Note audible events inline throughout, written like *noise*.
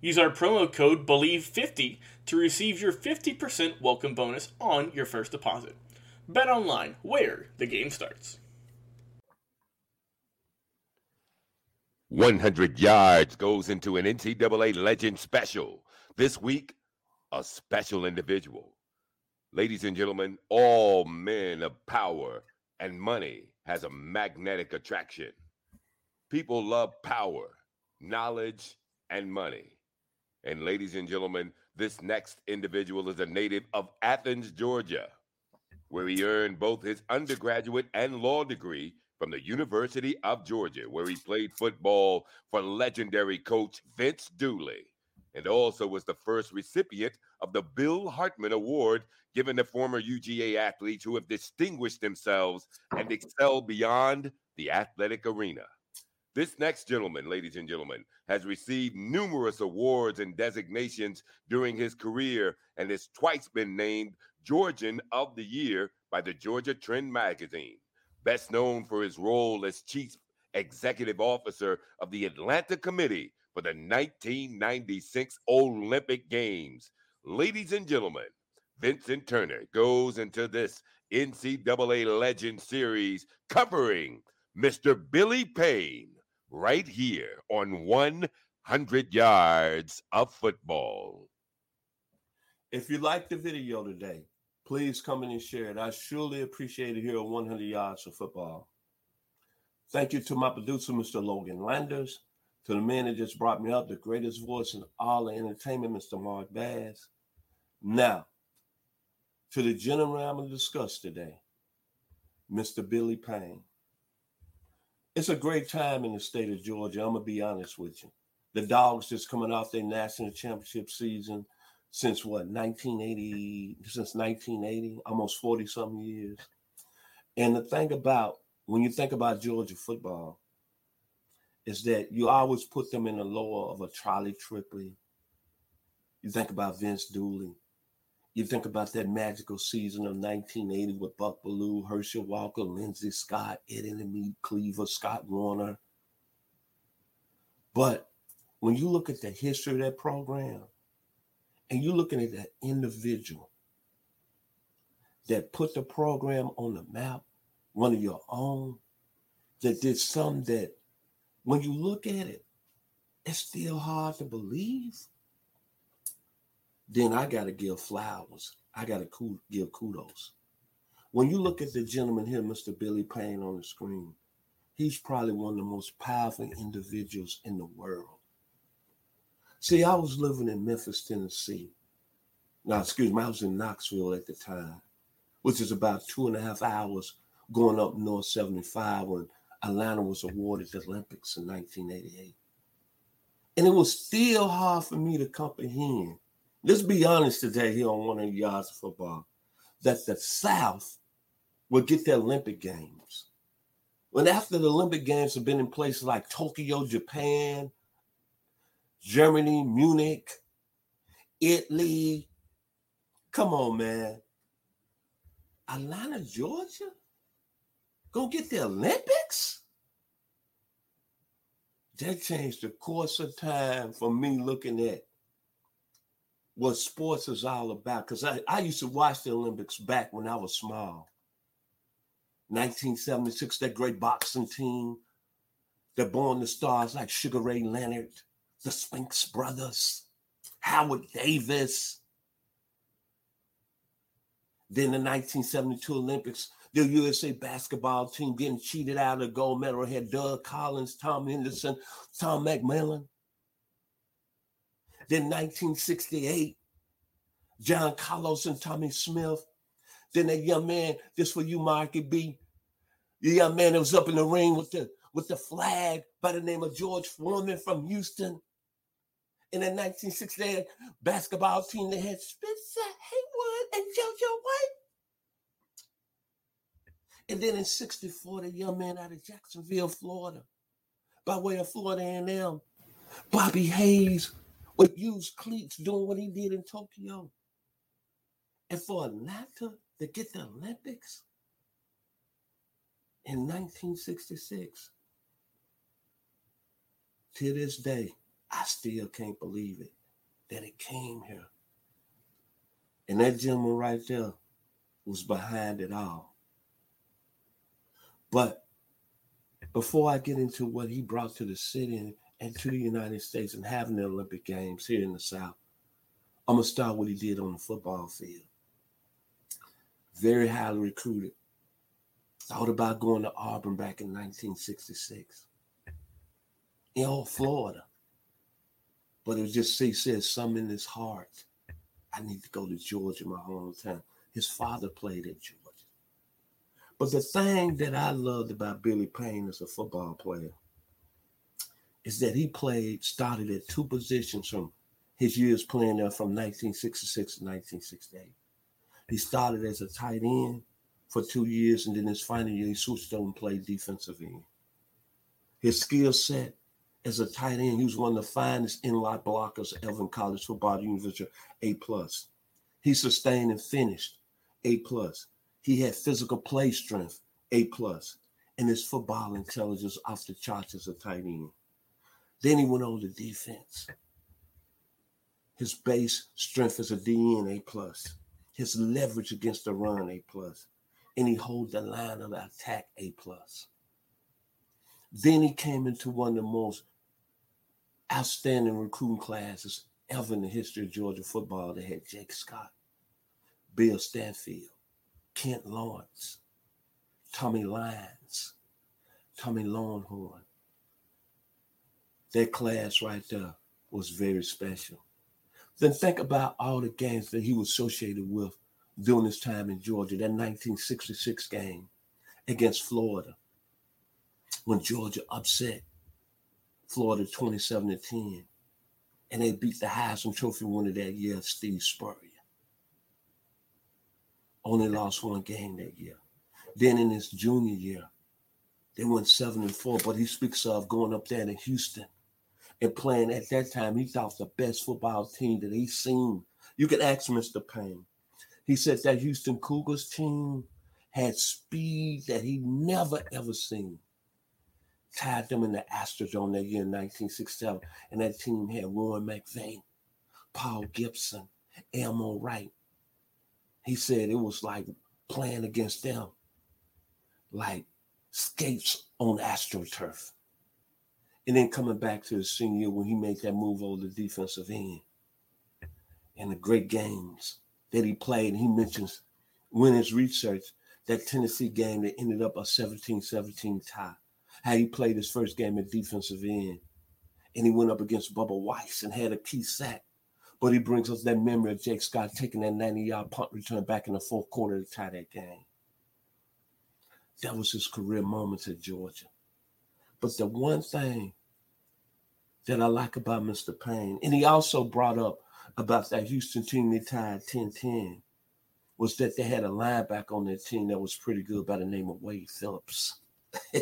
Use our promo code BELIEVE50 to receive your 50% welcome bonus on your first deposit. BetOnline, where the game starts. 100 yards goes into an NCAA Legend special. This week, a special individual. Ladies and gentlemen, all men of power and money has a magnetic attraction. People love power, knowledge, and money. And ladies and gentlemen, this next individual is a native of Athens, Georgia, where he earned both his undergraduate and law degree from the University of Georgia, where he played football for legendary coach Vince Dooley, and also was the first recipient of the Bill Hartman Award given to former UGA athletes who have distinguished themselves and excelled beyond the athletic arena. This next gentleman, ladies and gentlemen, has received numerous awards and designations during his career and has twice been named Georgian of the Year by the Georgia Trend magazine. Best known for his role as chief executive officer of the Atlanta Committee for the 1996 Olympic Games. Ladies and gentlemen, Vincent Turner goes into this NCAA Legend Series covering Mr. Billy Payne right here on 100 yards of football. If you like the video today, please come in and share it. I surely appreciate it here on 100 yards of football. Thank you to my producer, Mr. Logan Landers, to the man that just brought me up, the greatest voice in all the entertainment, Mr. Mark Bass. Now, to the gentleman I'm going to discuss today, Mr. Billy Payne. It's a great time in the state of Georgia. I'm gonna be honest with you. The dogs just coming off their national championship season since what 1980 since 1980 almost 40 something years and the thing about when you think about georgia football is that you always put them in the lower of a Charley Trippi you think about vince dooley you think about that magical season of 1980 with Buck Belue, Herschel Walker, Lindsay Scott, Eddie Lemie Cleaver, Scott Woerner. But when you look at the history of that program and you're looking at that individual that put the program on the map, one of your own, that did some that when you look at it, it's still hard to believe then I got to give flowers. I got to give kudos. When you look at the gentleman here, Mr. Billy Payne, on the screen, he's probably one of the most powerful individuals in the world. See, I was living in Memphis, Tennessee. Now, excuse me, I was in Knoxville at the time, which is about two and a half hours going up North 75 when Atlanta was awarded the Olympics in 1988. And it was still hard for me to comprehend Let's be honest today here on 100 yards of football that the South will get the Olympic Games. When after the Olympic Games have been in places like Tokyo, Japan, Germany, Munich, Italy. Come on, man. Atlanta, Georgia? Go get the Olympics? that changed the course of time for me looking at what sports is all about. Because I, I used to watch the Olympics back when I was small. 1976, that great boxing team that born the stars like Sugar Ray Leonard, the Spinks brothers, Howard Davis. Then the 1972 Olympics, the USA basketball team getting cheated out of gold medal had Doug Collins, Tom Henderson, Tom McMillan. Then 1968, John Carlos and Tommie Smith. Then that young man, this for you, Marky B. The young man that was up in the ring with the with the flag by the name of George Foreman from Houston. And in the 1968 basketball team, they had Spencer Haywood and JoJo White. And then in 64, the young man out of Jacksonville, Florida, by way of Florida A&M, Bobby Hayes with used cleats doing what he did in Tokyo. And for Atlanta to get the Olympics in 1966, to this day, I still can't believe it that it came here. And that gentleman right there was behind it all. But before I get into what he brought to the city and, to the United States and having the Olympic Games here in the South, I'm to start what he did on the football field. Very highly recruited. Thought about going to Auburn back in 1966 in old Florida. But it was just he said something in his heart. I need to go to Georgia, my hometown. His father played at Georgia. But the thing that I loved about Billy Payne as a football player is that he played, started at two positions from his years playing there from 1966 to 1968. He started as a tight end for two years, and then his final year, he switched over and played defensive end. His skill set as a tight end, he was one of the finest in-line blockers ever in college football University, A plus. He sustained and finished A plus. He had physical play strength, A plus, and his football intelligence off the charts as a tight end. Then he went on to defense. His base strength is a DN, plus. His leverage against the run, A plus. And he holds the line of the attack, A plus. Then he came into one of the most outstanding recruiting classes ever in the history of Georgia football. They had Jake Scott, Bill Stanfill, Kent Lawrence, Tommy Lyons, Tommy Longhorn. That class right there was very special. Then think about all the games that he was associated with during his time in Georgia. That 1966 game against Florida, when Georgia upset Florida 27 to 10. And they beat the Heisman Trophy winner that year, Steve Spurrier. Only lost one game that year. Then in his junior year, they went seven and four, but he speaks of going up there to Houston and playing at that time. He thought the best football team that he's seen. You could ask Mr. Payne. He said that Houston Cougars team had speed that he never ever seen tied them in the Astrodome that year in 1967. And that team had Warren McVea, Paul Gipson, Elmo Wright. He said it was like playing against them, like skates on AstroTurf. And then coming back to his senior year when he made that move over the defensive end. And the great games that he played, he mentions when his research that Tennessee game that ended up a 17-17 tie how he played his first game at defensive end. And he went up against Bubba Weiss and had a key sack. But he brings us that memory of Jake Scott taking that 90 yard punt return back in the fourth quarter to tie that game. That was his career moments at Georgia. But the one thing that I like about Mr. Payne, and he also brought up about that Houston team they tied 10 10, was that they had a linebacker on their team that was pretty good by the name of Wade Phillips. *laughs*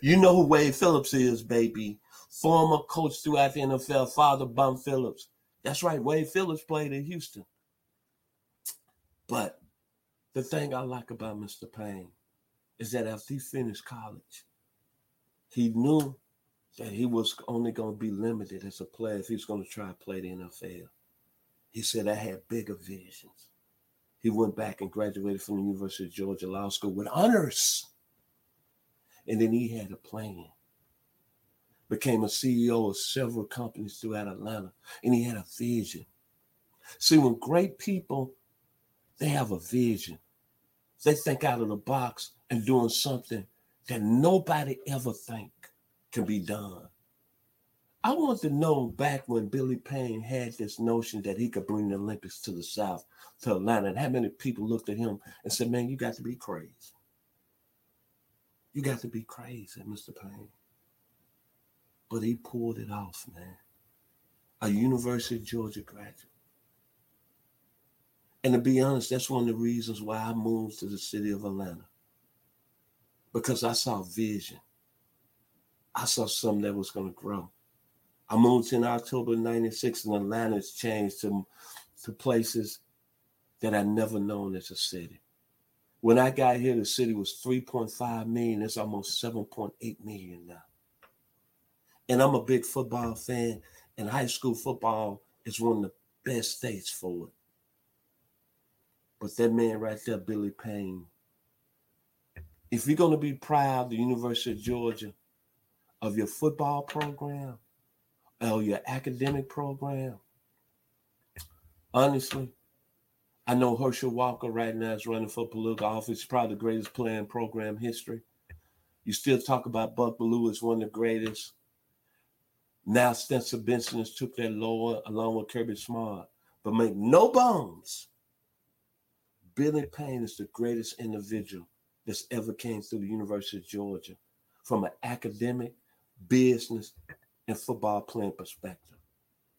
you know who Wade Phillips is, baby. Former coach throughout the NFL, Father Bum Phillips. That's right, Wade Phillips played in Houston. But the thing I like about Mr. Payne is that after he finished college, he knew that he was only going to be limited as a player if he was going to try to play the NFL. He said, I had bigger visions. He went back and graduated from the University of Georgia Law School with honors. And then he had a plan. Became a CEO of several companies throughout Atlanta, and he had a vision. See, when great people, they have a vision. They think out of the box and doing something that nobody ever think can be done. I want to know back when Billy Payne had this notion that he could bring the Olympics to the South, to Atlanta, and how many people looked at him and said, Man, you got to be crazy. You got to be crazy, Mr. Payne. But he pulled it off, man. A University of Georgia graduate. And to be honest, that's one of the reasons why I moved to the city of Atlanta. Because I saw vision. I saw something that was going to grow. I moved in October 96 and Atlanta's changed to, to places that I never known as a city. When I got here, the city was 3.5 million. It's almost 7.8 million now. And I'm a big football fan, and high school football is one of the best states for it. But that man right there, Billy Payne, if you're going to be proud, of the University of Georgia, of your football program or your academic program, honestly, I know Herschel Walker right now is running for political office, probably the greatest player in program history. You still talk about Buck Belue as one of the greatest. Now Stetson Bennett has took that lower along with Kirby Smart. But make no bones, Billy Payne is the greatest individual that's ever came through the University of Georgia from an academic, business, and football playing perspective.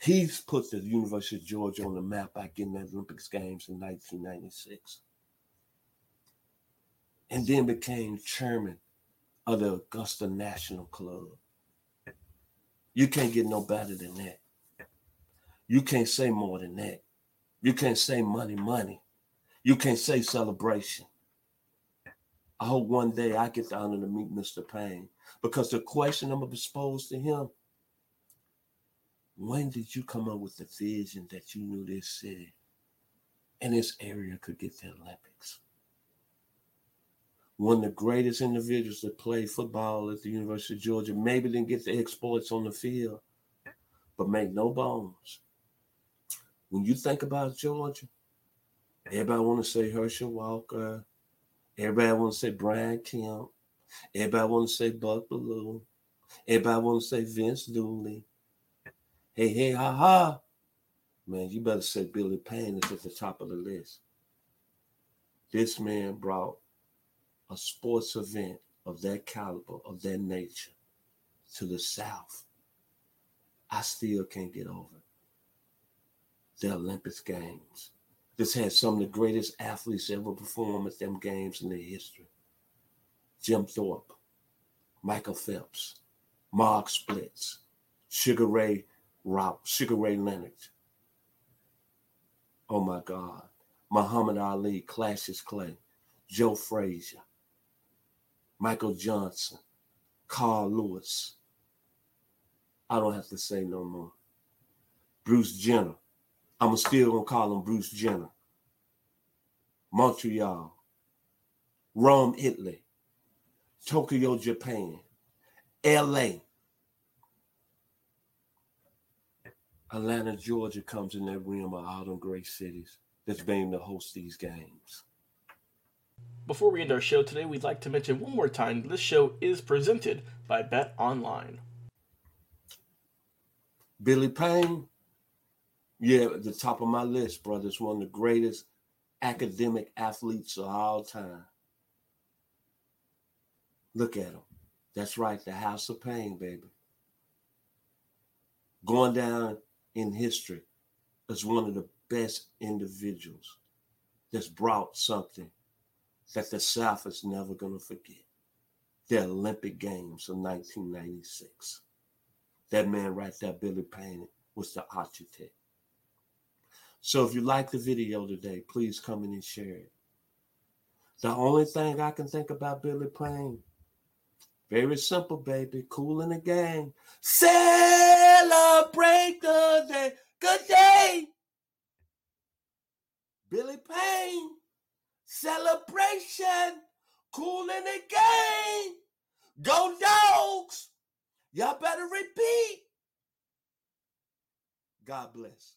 He's put the University of Georgia on the map by getting the Olympics games in 1996. And then became chairman of the Augusta National Club. You can't get no better than that. You can't say more than that. You can't say money, money. You can't say celebration. I hope one day I get the honor to meet Mr. Payne because the question I'm exposed to him when did you come up with the vision that you knew this city and this area could get the Olympics? One of the greatest individuals that played football at the University of Georgia maybe didn't get the exploits on the field, but make no bones. When you think about Georgia, Everybody want to say Herschel Walker. Everybody want to say Brian Kemp. Everybody want to say Buck Belue. Everybody want to say Vince Dooley. Hey, hey, ha ha. Man, you better say Billy Payne is at the top of the list. This man brought a sports event of that caliber, of that nature, to the South. I still can't get over it. The Olympics Games. This had some of the greatest athletes ever perform at them games in their history. Jim Thorpe, Michael Phelps, Mark Spitz, Sugar Ray Rob, Sugar Ray Leonard. Oh my God. Muhammad Ali, Cassius Clay, Joe Frazier, Michael Johnson, Carl Lewis. I don't have to say no more. Bruce Jenner, I'm still gonna call him Bruce Jenner. Montreal, Rome, Italy, Tokyo, Japan, LA, Atlanta, Georgia comes in that realm of all them great cities that's being to host these games. Before we end our show today, we'd like to mention one more time this show is presented by BetOnline. Billy Payne, yeah, at the top of my list, brother. It's one of the greatest academic athletes of all time. Look at him. That's right, the House of Pain, baby. Going down in history as one of the best individuals that's brought something that the South is never going to forget. The Olympic Games of 1996. That man right there, Billy Payne, was the architect. So if you like the video today, please come in and share it. The only thing I can think about Billy Payne, Very simple, baby. Kool and the Gang. Celebrate the day. Good day. Billy Payne. Celebration. Kool and the Gang. Go dogs. Y'all better repeat. God bless.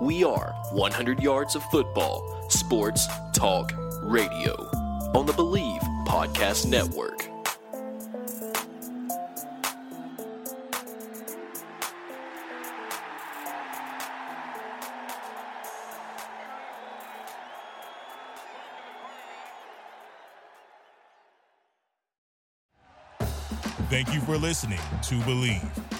We are 100 Yards of Football Sports Talk Radio on the Bleav Podcast Network. Thank you for listening to Bleav.